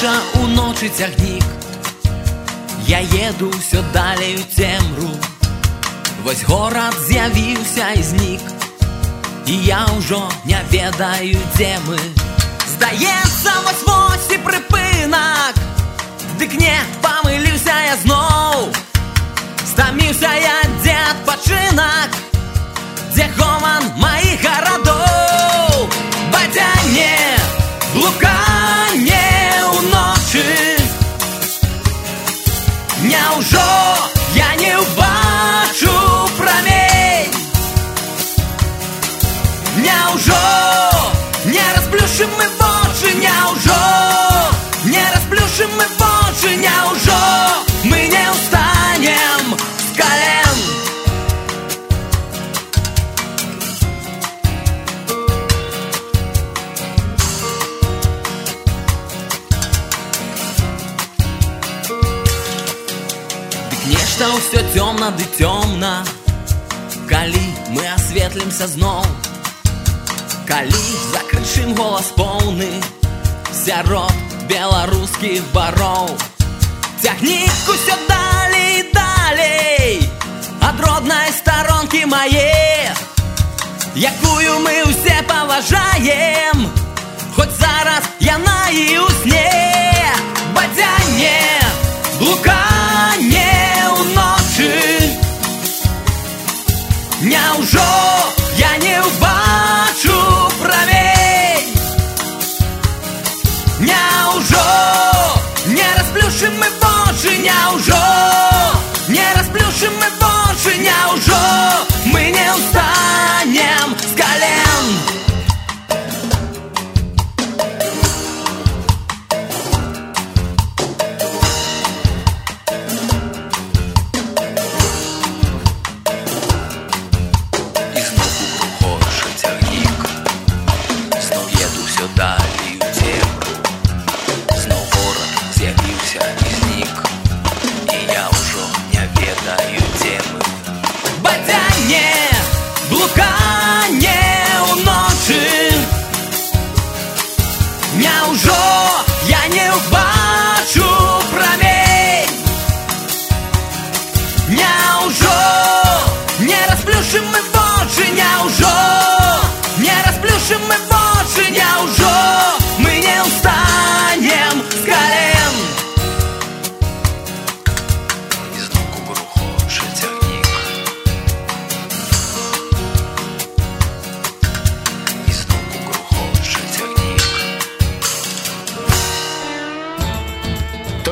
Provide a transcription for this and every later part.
Грукоча уночі тягнік, я їду все далі у темру. Весь город з'явився і знік, і я уже не ведаю, де ми. Здається, ось ось і припинок, дик не помилився я знов. Стамився я де відпочинок, де гомон моїх городов. Няўжо я не убачу прамень Няўжо не расплюшым мы вочы Няўжо не расплюшым мы вочы Няўжо мы не устанем нешта ўсё цёмна ды цёмна Калі мы асветлімся зноў Калі закрычым голас поўны Сярод беларускіх бароў Цягнік усё далей і далей Ад роднай старонкі мае Якую мы ўсе паважаем Хоць зараз яна і ў сне Бадзянне, блуканне Няўжо я не ўбачу прамень Няўжо не расплюшым мы вочы Няўжо не расплюшым мы вочы Няўжо мы не устанем с колен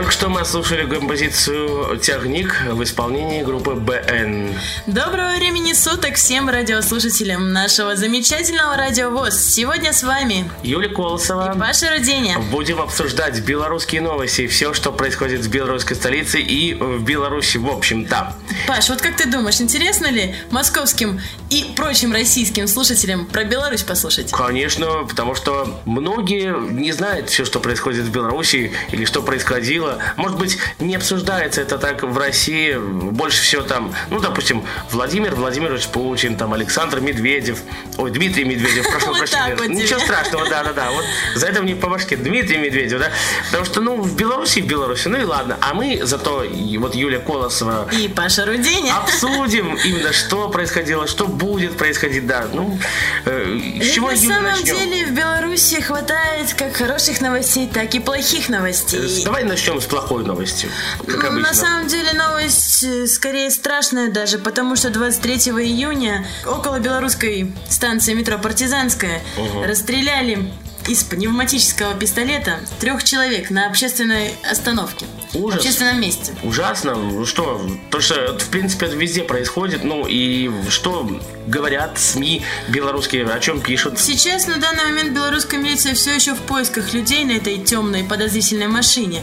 Только что мы слушали композицию «Тягник» в исполнении группы БН. Доброго времени суток всем радиослушателям нашего замечательного радио ВОЗ. Сегодня с вами Юлия Колосова. Паша Руденя. Будем обсуждать белорусские новости, все, что происходит в белорусской столице и в Беларуси в общем-то. Паш, вот как ты думаешь, интересно ли московским и прочим российским слушателям про Беларусь послушать? Конечно, потому что многие не знают все, что происходит в Беларуси или что происходило. Может быть, не обсуждается это так в России. Больше всего там, ну, допустим, Владимир Владимирович Путин, там Александр Медведев, ой, Дмитрий Медведев, прошу прощения. Ничего страшного, да-да-да. Вот за это мне по башке Дмитрий Медведев, да. Потому что, ну, в Беларуси, в Беларуси, ну и ладно. А мы зато, вот Юлия Колосова, И Паша Руденя. обсудим именно, что происходило, что будет происходить, да. Ну, э, с чего, на самом начнем? деле в Беларуси хватает как хороших новостей, так и плохих новостей. Давай начнем с плохой новостью, как Ну, обычно. на самом деле новость э, скорее страшная даже, потому что 23 июня около белорусской станции метро Партизанская расстреляли из пневматического пистолета трех человек на общественной остановке. Ужас. В общественном месте. Ужасно. Ну что, то что, в принципе, это везде происходит. Ну и что говорят СМИ белорусские, о чем пишут? Сейчас на данный момент белорусская милиция все еще в поисках людей на этой темной подозрительной машине.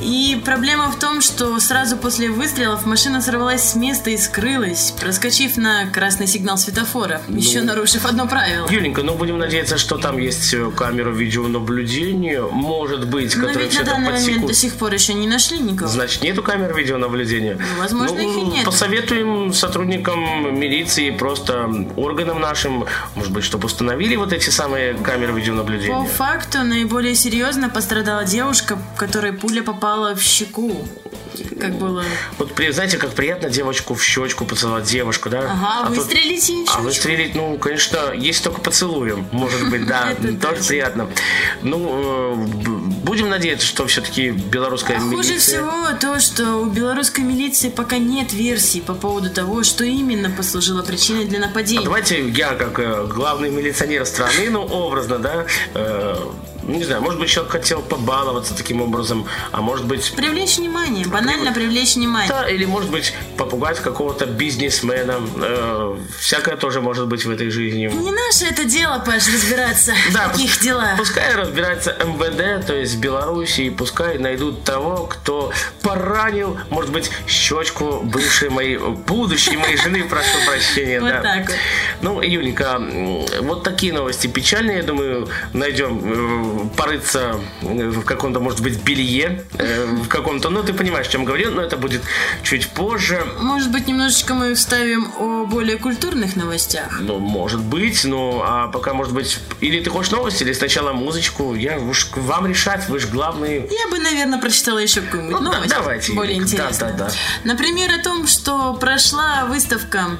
И проблема в том, что сразу после выстрелов машина сорвалась с места и скрылась, проскочив на красный сигнал светофора, еще нарушив одно правило. Юленька, ну будем надеяться, что там есть э, камера видеонаблюдения, может быть, Но которая ведь на момент подсекут. до сих пор еще не нашли никого. Значит, нету камер видеонаблюдения? Ну, возможно, их и нет. Посоветуем сотрудникам милиции, просто органам нашим, может быть, чтобы установили вот эти самые камеры По видеонаблюдения. факту наиболее серьезно пострадала девушка, которой пуля попала в щеку. Как было... Вот, знаете, как приятно девочку в щечку поцеловать, девушку, да? Ага, А тут- выстрелить ей в А выстрелить, ну, конечно, есть только поцелуем, может быть, да, тоже приятно. Ну, э, будем надеяться, что все-таки белорусская А хуже милиция... всего то, что у белорусской милиции пока нет версий по поводу того, что именно послужило причиной для нападения. Давайте я, как э, главный милиционер страны, ну, образно, да, э, не знаю, может быть, человек хотел побаловаться таким образом, а может быть... Привлечь внимание, банально привлечь внимание. Да, или, может быть, попугать какого-то бизнесмена. Э, всякое тоже может быть в этой жизни. Не наше это дело, Паш, разбираться в Да, таких пус- делах. Пускай разбирается МВД, то есть в Беларуси, и пускай найдут того, кто поранил, может быть, щечку бывшей моей, будущей моей жены, прошу прощения. Вот да. так вот. Ну, Юленька, вот такие новости печальные, я думаю, найдем э, порыться э, в каком-то, может быть, белье, э, в каком-то, ну, ты понимаешь, о чем говорю, но это будет чуть позже. Может быть, немножечко мы вставим о более культурных новостях. Ну, может быть, ну, а пока, может быть, или ты хочешь новости, или сначала музычку, я уж вам решать, вы же главные. Я бы, наверное, прочитала еще какую-нибудь Ну, новость. давайте, Более Юлик, да, да, да. Например, о том, что прошла выставка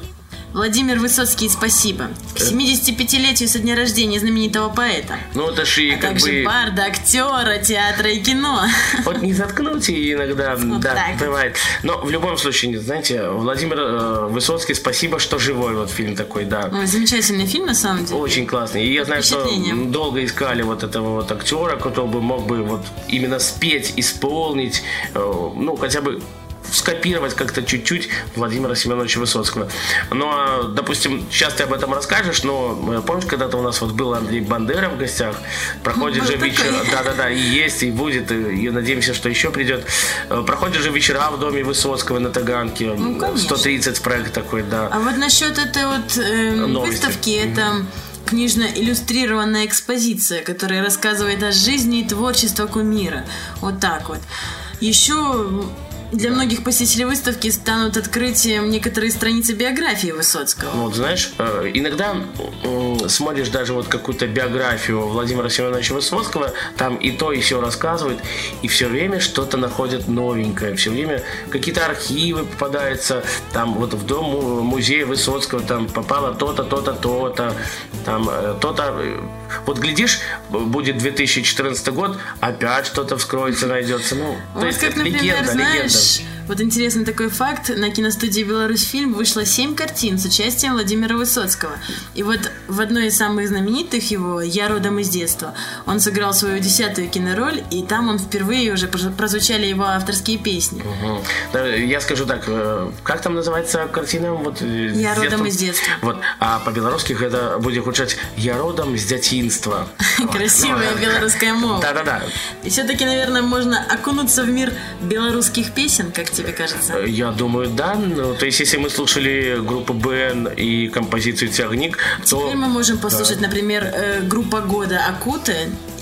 Владимир Высоцкий «Спасибо» к Э. 75-летию со дня рождения знаменитого поэта. Ну, это же и А как также бы... барда, актера, театра и кино. Вот не заткнуть и иногда, да, так бывает. Но в любом случае, знаете, Владимир э, Высоцкий, спасибо, что живой вот фильм такой, да. Ой, замечательный фильм, на самом деле. Очень классный. И я знаю, что долго искали вот этого вот актера, который бы мог бы вот именно спеть, исполнить, э, ну, хотя бы скопировать как-то чуть-чуть Владимира Семеновича Высоцкого. Но, допустим, сейчас ты об этом расскажешь, но э, помнишь, когда-то у нас вот был Андрей Бандера в гостях, проходит Ну, же вечер, да-да-да, и есть, и будет, и, и надеемся, что еще придет. Э, Проходят же вечера в доме Высоцкого на Таганке, Ну, конечно. 130 проект такой, да. А вот насчет этой вот э, Новости. выставки, это книжно-иллюстрированная экспозиция, которая рассказывает о жизни и творчестве кумира. Вот так вот. Еще для многих посетителей выставки станут открытием некоторые страницы биографии Высоцкого. Вот знаешь, э, иногда смотришь даже вот какую-то биографию Владимира Семеновича Высоцкого, там и то, и все рассказывают, и все время что-то находят новенькое, все время какие-то архивы попадаются, там вот в дом му- музея Высоцкого там попало то-то, то-то, то-то, там э, то-то. э, Вот глядишь, будет 2014 год, опять что-то вскроется, найдется. Ну, то Вот есть как, это например, легенда, знаешь, легенда. you вот интересный такой факт, на киностудии «Беларусь фильм» вышло семь картин с участием Владимира Высоцкого. И вот в одной из самых знаменитых его «Я родом из детства» он сыграл свою десятую кинороль, и там он впервые уже проз- прозвучали его авторские песни. Да, Я скажу так, э, как там называется картина? Вот, э, Я родом из детства. Вот, а по-белорусски это будет звучать «Я родом с дятинства». Красивая белорусская мова. Да-да-да. И все-таки, наверное, можно окунуться в мир белорусских песен, как тебе кажется? Э, Я думаю, да. Ну, то есть, если мы слушали группу БН и композицию «Тягник», то... Теперь мы можем послушать, например, э, группа года Акута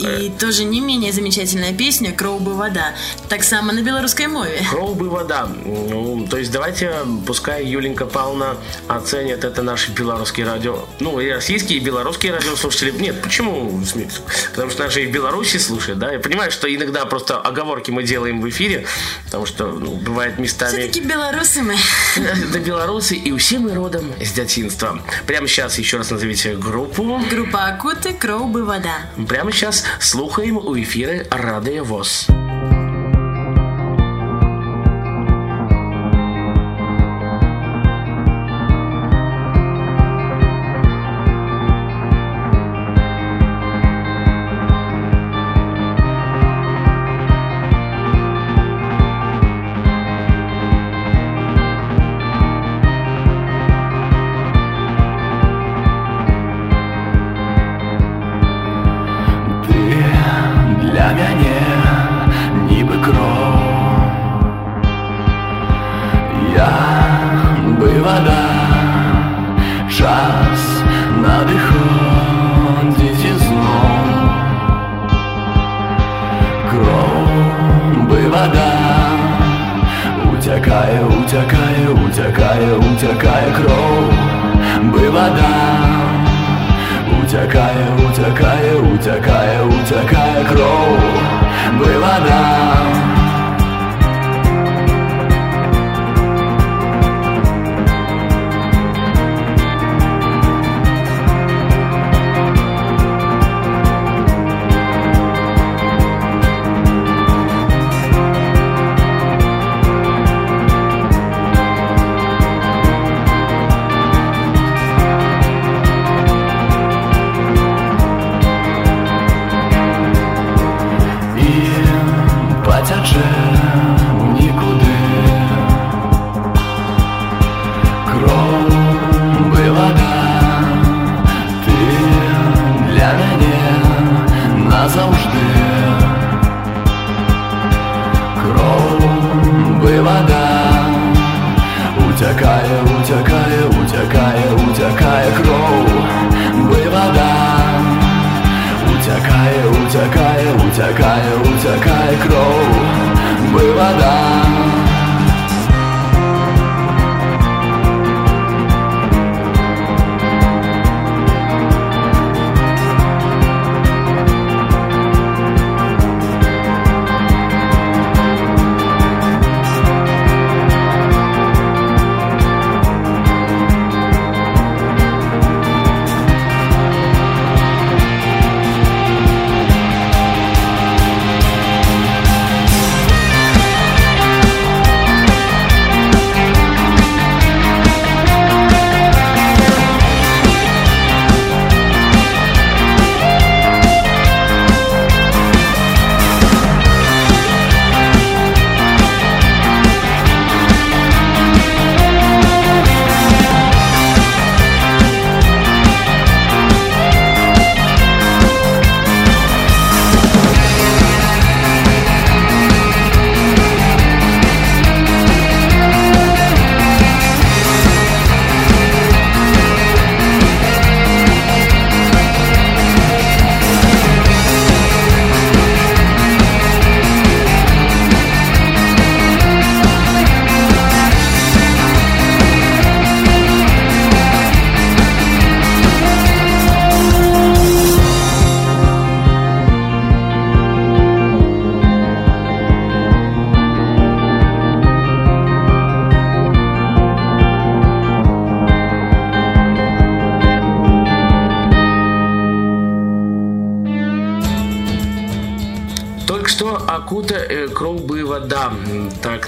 Э. и тоже не менее замечательная песня «Кроуби вода». Так само на белорусской мове. Кровь бы вода. Ну, то есть давайте, пускай Юленька Павловна оценит это наши белорусские радио. Ну, и российские, и белорусские радиослушатели. Нет, почему? Потому что наши и в Беларуси слушают, да. Я понимаю, что иногда просто оговорки мы делаем в эфире, потому что ну, бывает местами... Все-таки белорусы мы. Это белорусы, и все мы родом с детинства. Прямо сейчас еще раз назовите группу. Группа Акуты «Кроуби вода». Прямо сейчас слухаем у эфира Радио ВОЗ. вода, утякає, утякає, утякає кров, би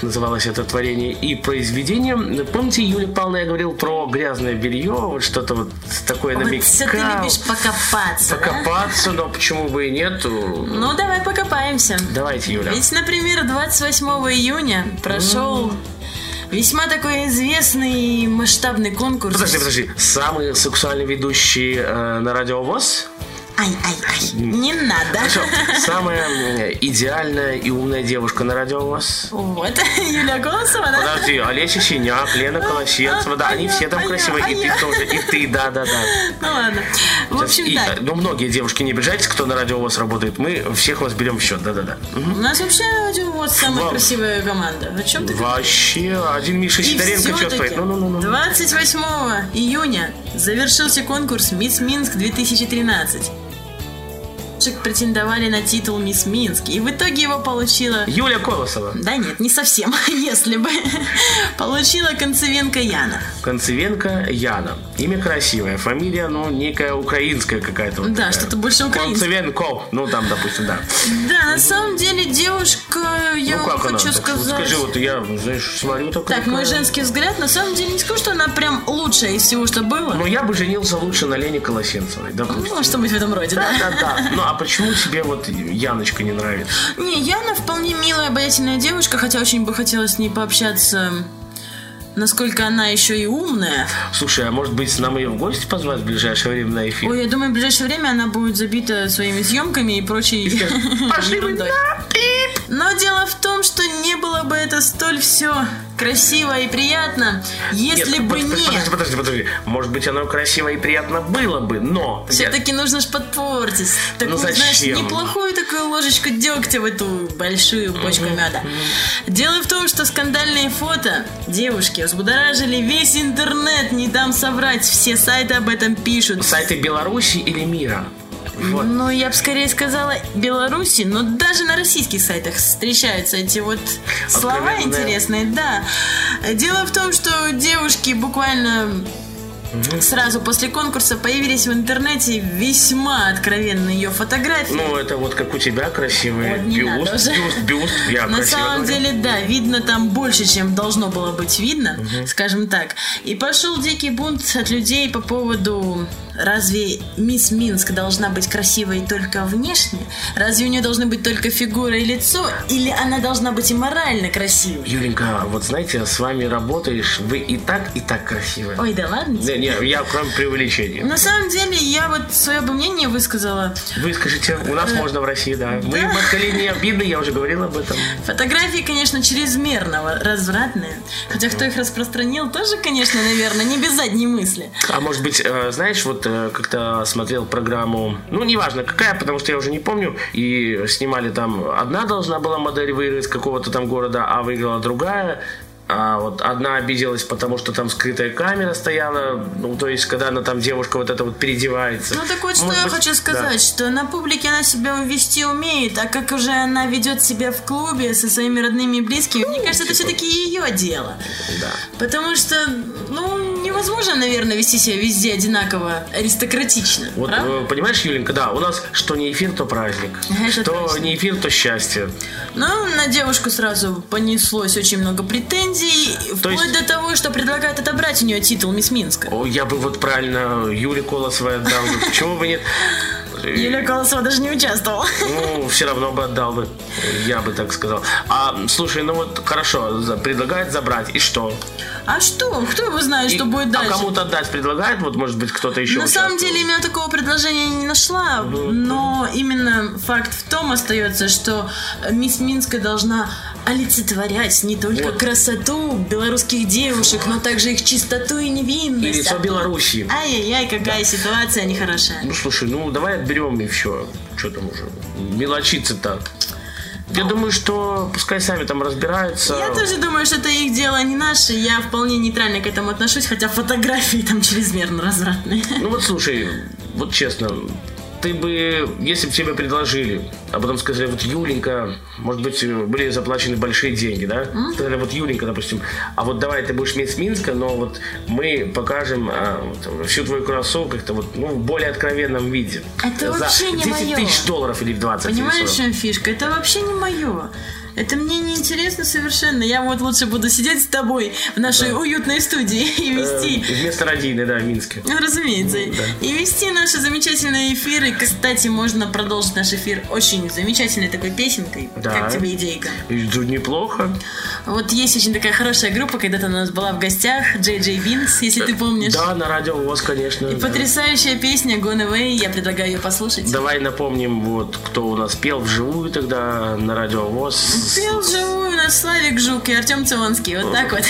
называлось это творение и произведение. Помните, Юлия Павловна, я говорил про грязное белье, вот что-то вот такое Вот все ты намекал. любишь покопаться, да? Покопаться, но почему бы и нет? Ну, давай покопаемся. Давайте, Юля. Ведь, например, 28 июня прошел весьма такой известный масштабный конкурс. Подожди, подожди. Самый сексуальный ведущий э, на радио ВОЗ? Ай, ай, ай, не надо. Хорошо. Самая м, идеальная и умная девушка на радио ВОЗ? Вот, Юлия Голосова, да? Подожди, Олеся Синяк, Лена Колосенцева, да, они все там красивые, и ты тоже, и ты, да, да, да. Ну ладно. В общем, так. э, ну, многие девушки, не обижайтесь, кто на радио ВОЗ работает, мы всех вас берем в счет, да-да-да. У нас вообще радио вот самая красивая команда. О чем ты Вообще, один Миша Сидоренко чувствует. Ну-ну-ну. 28 июня завершился конкурс «Мисс Минск 2013». Девушек претендовали на титул «Мисс Минск», и в итоге его получила... Юля Колосова. Да нет, не совсем, если бы. Получила Концевенко Яна. Концевенко Яна. Имя красивое, фамилия, ну, некая украинская какая-то. вот Да, такая. что-то больше украинское. Концевенко, ну, там, допустим, да. Да, на самом деле девушка, как она? хочу Так, сказать... Скажи, вот я, знаешь, смотрю только... Так, мой женский взгляд, на самом деле не скажу, что она прям лучшая из всего, что было. Ну, я бы женился лучше на Лене Колосенцевой, допустим. Ну, что-нибудь в этом роде, да. Да, да. Ну, а почему тебе вот Яночка не нравится? Не, Яна вполне милая, обаятельная девушка, хотя очень бы хотелось с ней пообщаться, насколько она еще и умная. Слушай, а может быть, нам ее в гости позвать в ближайшее время на эфир? Ой, я думаю, в ближайшее время она будет забита своими съемками и прочей Пошли вы на пип! Но дело в том, что не было бы это столь все красиво и приятно, если Нет, бы под- не... Подожди, подожди, подожди. Может быть, оно красиво и приятно было бы, но... я- Все-таки нужно ж подпортить. Такую, Ну, зачем? знаешь, неплохую такую ложечку дегтя в эту большую бочку меда. Дело в том, что скандальные фото девушки взбудоражили весь интернет, не дам соврать, все сайты об этом пишут. Сайты Беларуси или мира? Вот. Ну, я бы скорее сказала Беларуси, но даже на российских сайтах встречаются эти вот слова Откровенные. интересные, да. Дело в том, что девушки буквально сразу после конкурса появились в интернете весьма откровенные ее фотографии. Ну, это вот как у тебя красивый Вот бюст, уже. бюст, бюст. Я На самом говорю. деле, да, видно там больше, чем должно было быть видно, скажем так. И пошел дикий бунт от людей по поводу разве мисс Минск должна быть красивой только внешне? Разве у нее должны быть только фигура и лицо? Или она должна быть и морально красивой? Юленька, вот знаете, с вами работаешь, вы и так, и так красивы. Ой, да ладно? Не, не, я кроме преувеличения. На самом деле, я вот свое бы мнение высказала. Вы скажите, у нас можно в России, да. Мы Да. в Москве не обидны, я уже говорил об этом. Фотографии, конечно, чрезмерно развратные. Хотя кто их распространил, тоже, конечно, наверное, не без задней мысли. А может быть, э, знаешь, вот э, как-то смотрел программу, ну, неважно какая, потому что я уже не помню, и снимали там, одна должна была модель выиграть какого-то там города, а выиграла другая. А вот одна обиделась, потому что там скрытая камера стояла, ну, то есть, когда она там, девушка вот это вот переодевается. Ну так вот, что Может я быть, хочу сказать, да. что на публике она себя вести умеет, а как уже она ведет себя в клубе со своими родными и близкими, мне кажется, это все-таки ее дело. Да. Потому что, ну, невозможно, наверное, вести себя везде одинаково аристократично. Вот, правда? э, понимаешь, Юленька, да, у нас что не эфир, то праздник. Это что точно. не эфир, то счастье. Ну, на девушку сразу понеслось очень много претензий, вплоть есть- до того, что предлагают отобрать у нее титул мисс Минска. О, я бы вот правильно Юле Колосовой отдал. Почему бы нет? Юлия Колосова даже не участвовала. Ну, все равно бы отдал бы. Я бы так сказал. А, слушай, ну вот хорошо, предлагает забрать. И что? А что? Кто его знает, И- что будет дальше? А кому-то отдать предлагает? Вот, может быть, кто-то еще На самом деле именно такого предложения не нашла, но именно факт в том остается, что мисс Минска должна олицетворять не только Вот. красоту белорусских девушек, но также их чистоту и невинность. И лицо Белоруссии. Ай-яй-яй, какая ситуация нехорошая. Ну, слушай, ну давай отберем и все. Что там уже? Мелочиться-то. Я думаю, что пускай сами там разбираются. Я тоже думаю, что это их дело, а не наше. Я вполне нейтрально к этому отношусь, хотя фотографии там чрезмерно развратные. Ну вот слушай, вот честно, ты бы, если бы тебе предложили, а потом сказали, вот Юленька, может быть, были заплачены большие деньги, да? Сказали, вот Юленька, допустим, а вот давай ты будешь мисс Минска, но вот мы покажем а, вот, всю твою красу как-то вот, ну, в более откровенном виде. Это За вообще не 10 моё. тысяч долларов или в 20 или Понимаешь, в 40. чем фишка? Это вообще не мое. Это мне не интересно совершенно. Я вот лучше буду сидеть с тобой в нашей уютной студии и вести. Э, Вместо родины, да, в Минске. Ну, разумеется. И вести наши замечательные эфиры. Кстати, можно продолжить наш эфир очень замечательной такой песенкой. Да. Как тебе идейка? Тут неплохо. Вот есть очень такая хорошая группа, когда-то у нас была в гостях, Джей Джей Бинс, если ты помнишь. Да, на радио ВОЗ, конечно. И да. потрясающая песня Gone Away, я предлагаю ее послушать. Давай напомним, вот кто у нас пел вживую тогда на радио ВОЗ. Пел вживую у нас Славик Жук и Артем Цивонский, вот так вот.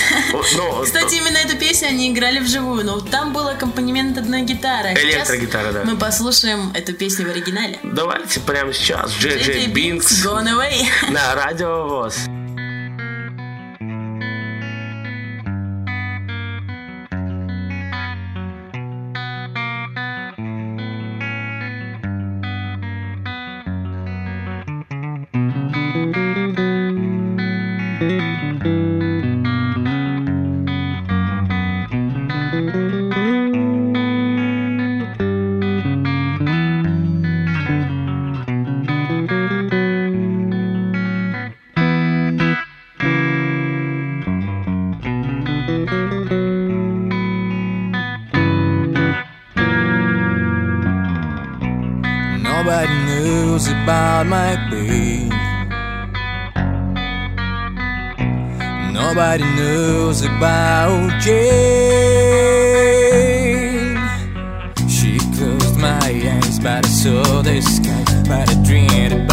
Кстати, именно эту песню они играли вживую, но там был аккомпанемент одной гитары. а Электрогитара, да. Мы послушаем эту песню в оригинале. Давайте прямо сейчас. Джей Джей Бинкс Gone Away. на радио ВОЗ. Nobody knows about Jane. She closed my eyes, but I saw the sky. But I dreamed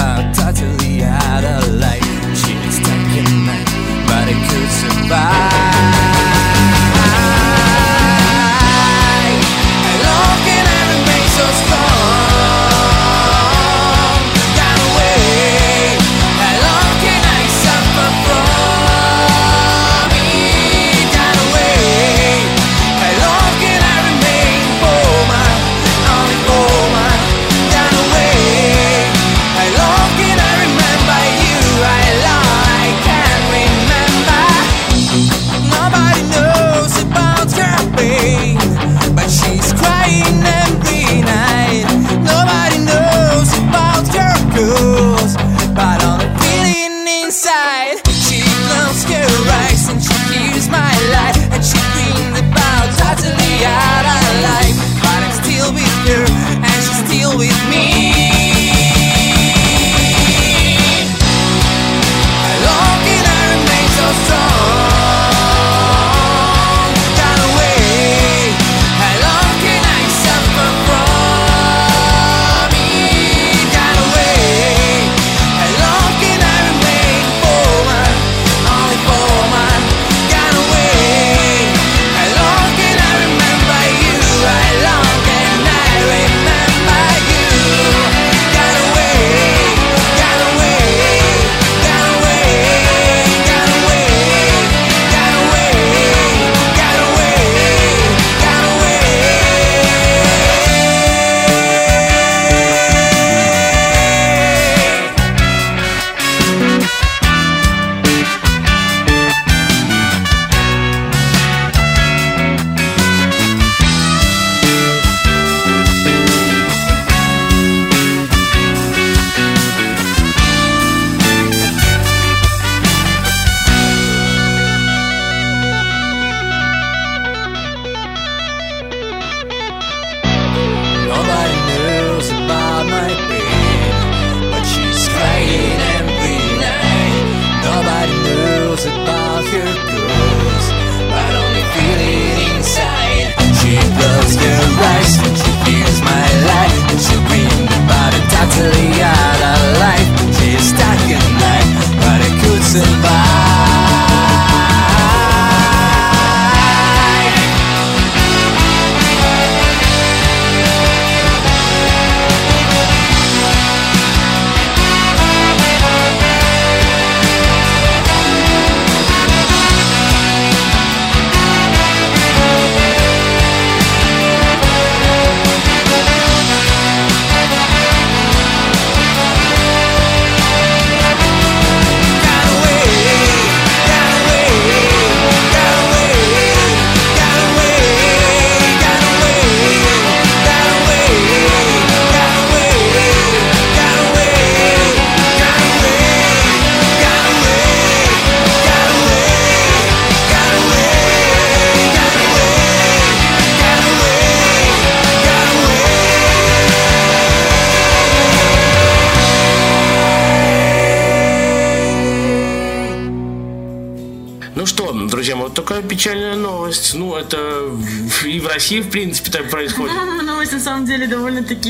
России, в принципе, так происходит. Новость на самом деле довольно-таки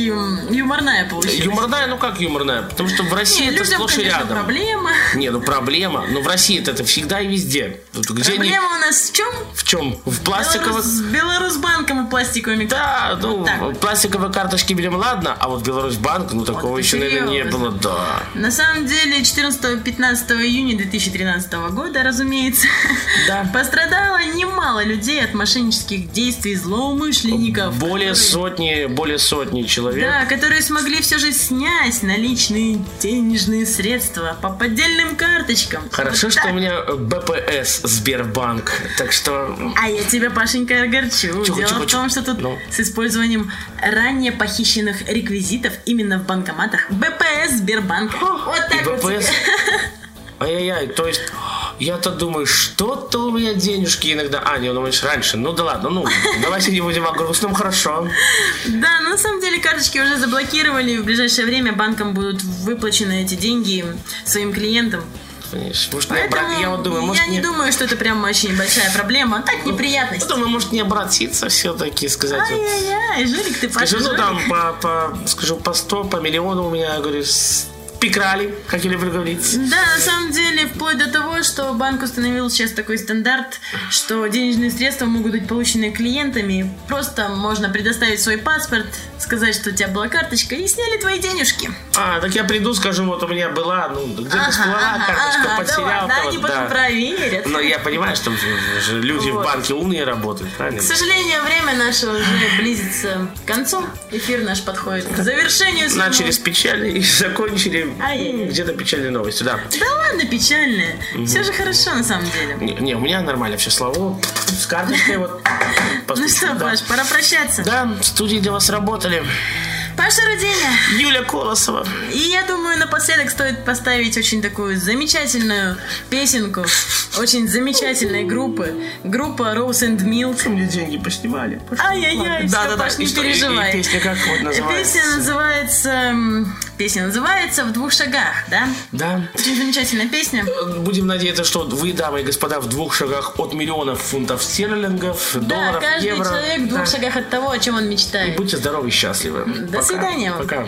юморная получилась. Юморная, ну как юморная? Потому что в России Не, это людям, сплошь и конечно, рядом. проблема. Не, ну проблема. Но в России это всегда и везде. Вот Где они- Проблема у нас в чем? В чем? В пластиковых... С Беларусьбанком и пластиковыми Да, ну, Так вот. пластиковые карточки берем, ладно, а вот Беларусьбанк, ну, такого ты еще, наверное, не серьезно? было, да. На самом деле, 14-15 июня 2013 года, разумеется, Да. пострадало немало людей от мошеннических действий злоумышленников. Более которые- сотни, более сотни человек. Да, которые смогли все же снять наличные денежные средства по поддельным карточкам. Хорошо, Вот что так. у меня БПС Сбербанк, так что... А я тебя, Пашенька, огорчу. Чего, Дело чего, в том, что тут Ну. с использованием ранее похищенных реквизитов именно в банкоматах БПС Сбербанка. Вот так И вот. БПС? Ай-яй-яй, то есть я-то думаю, что-то у меня денежки иногда... А, не, ну, думаешь, раньше. Ну да ладно, ну, давайте не будем о грустном, хорошо. Да, на самом деле карточки уже заблокировали, в ближайшее время банкам будут выплачены эти деньги своим клиентам. Понимаешь, Может, не Поэтому обра- Я вот думаю, может, я не не... думаю, что это прям очень большая проблема. Так, неприятность. Я думаю, может, не обратиться все-таки, сказать... вот, Ай-яй-яй, Жулик, ты Паша, Скажу, ну там по, по, скажу, по 100, по миллиону у меня, говорю, с- пикрали, как я люблю говорить. Да, на самом деле, вплоть до того, что банк установил сейчас такой стандарт, что денежные средства могут быть получены клиентами. Просто можно предоставить свой паспорт, сказать, что у тебя была карточка, и сняли твои денежки. А, так я приду, скажу, вот у меня была, ну, где-то Ага, всплыла ага, карточка, ага, потерял. да, они вот, потом проверят. Но я понимаю, что люди Вот. в банке умные работают, правильно? К сожалению, время наше уже близится к концу. Эфир наш подходит к завершению. Начали с печальной и закончили. Где-то печальной новостью, да. Да ладно, печальное. Все же хорошо на самом деле. Не, не, у меня нормально все, слава С карточкой вот. Ну что, да. Паш, пора прощаться. Да, в студии для вас работали Паша Руденя. Юля Колосова. И я думаю, напоследок стоит поставить очень такую замечательную песенку очень замечательной группы. Группа Rose and Milk. Мне деньги поснимали. Ай-яй-яй, Да, да, да. Паш, не что, переживай. песня как вот называется? Песня называется... Песня называется «В двух шагах», да? Да. Очень замечательная песня. Будем надеяться, что вы, дамы и господа, в двух шагах от миллионов фунтов стерлингов, Да, долларов, каждый евро. человек в двух Да. шагах от того, о чем он мечтает. Будьте здоровы и счастливы. До Пока. свидания. Пока.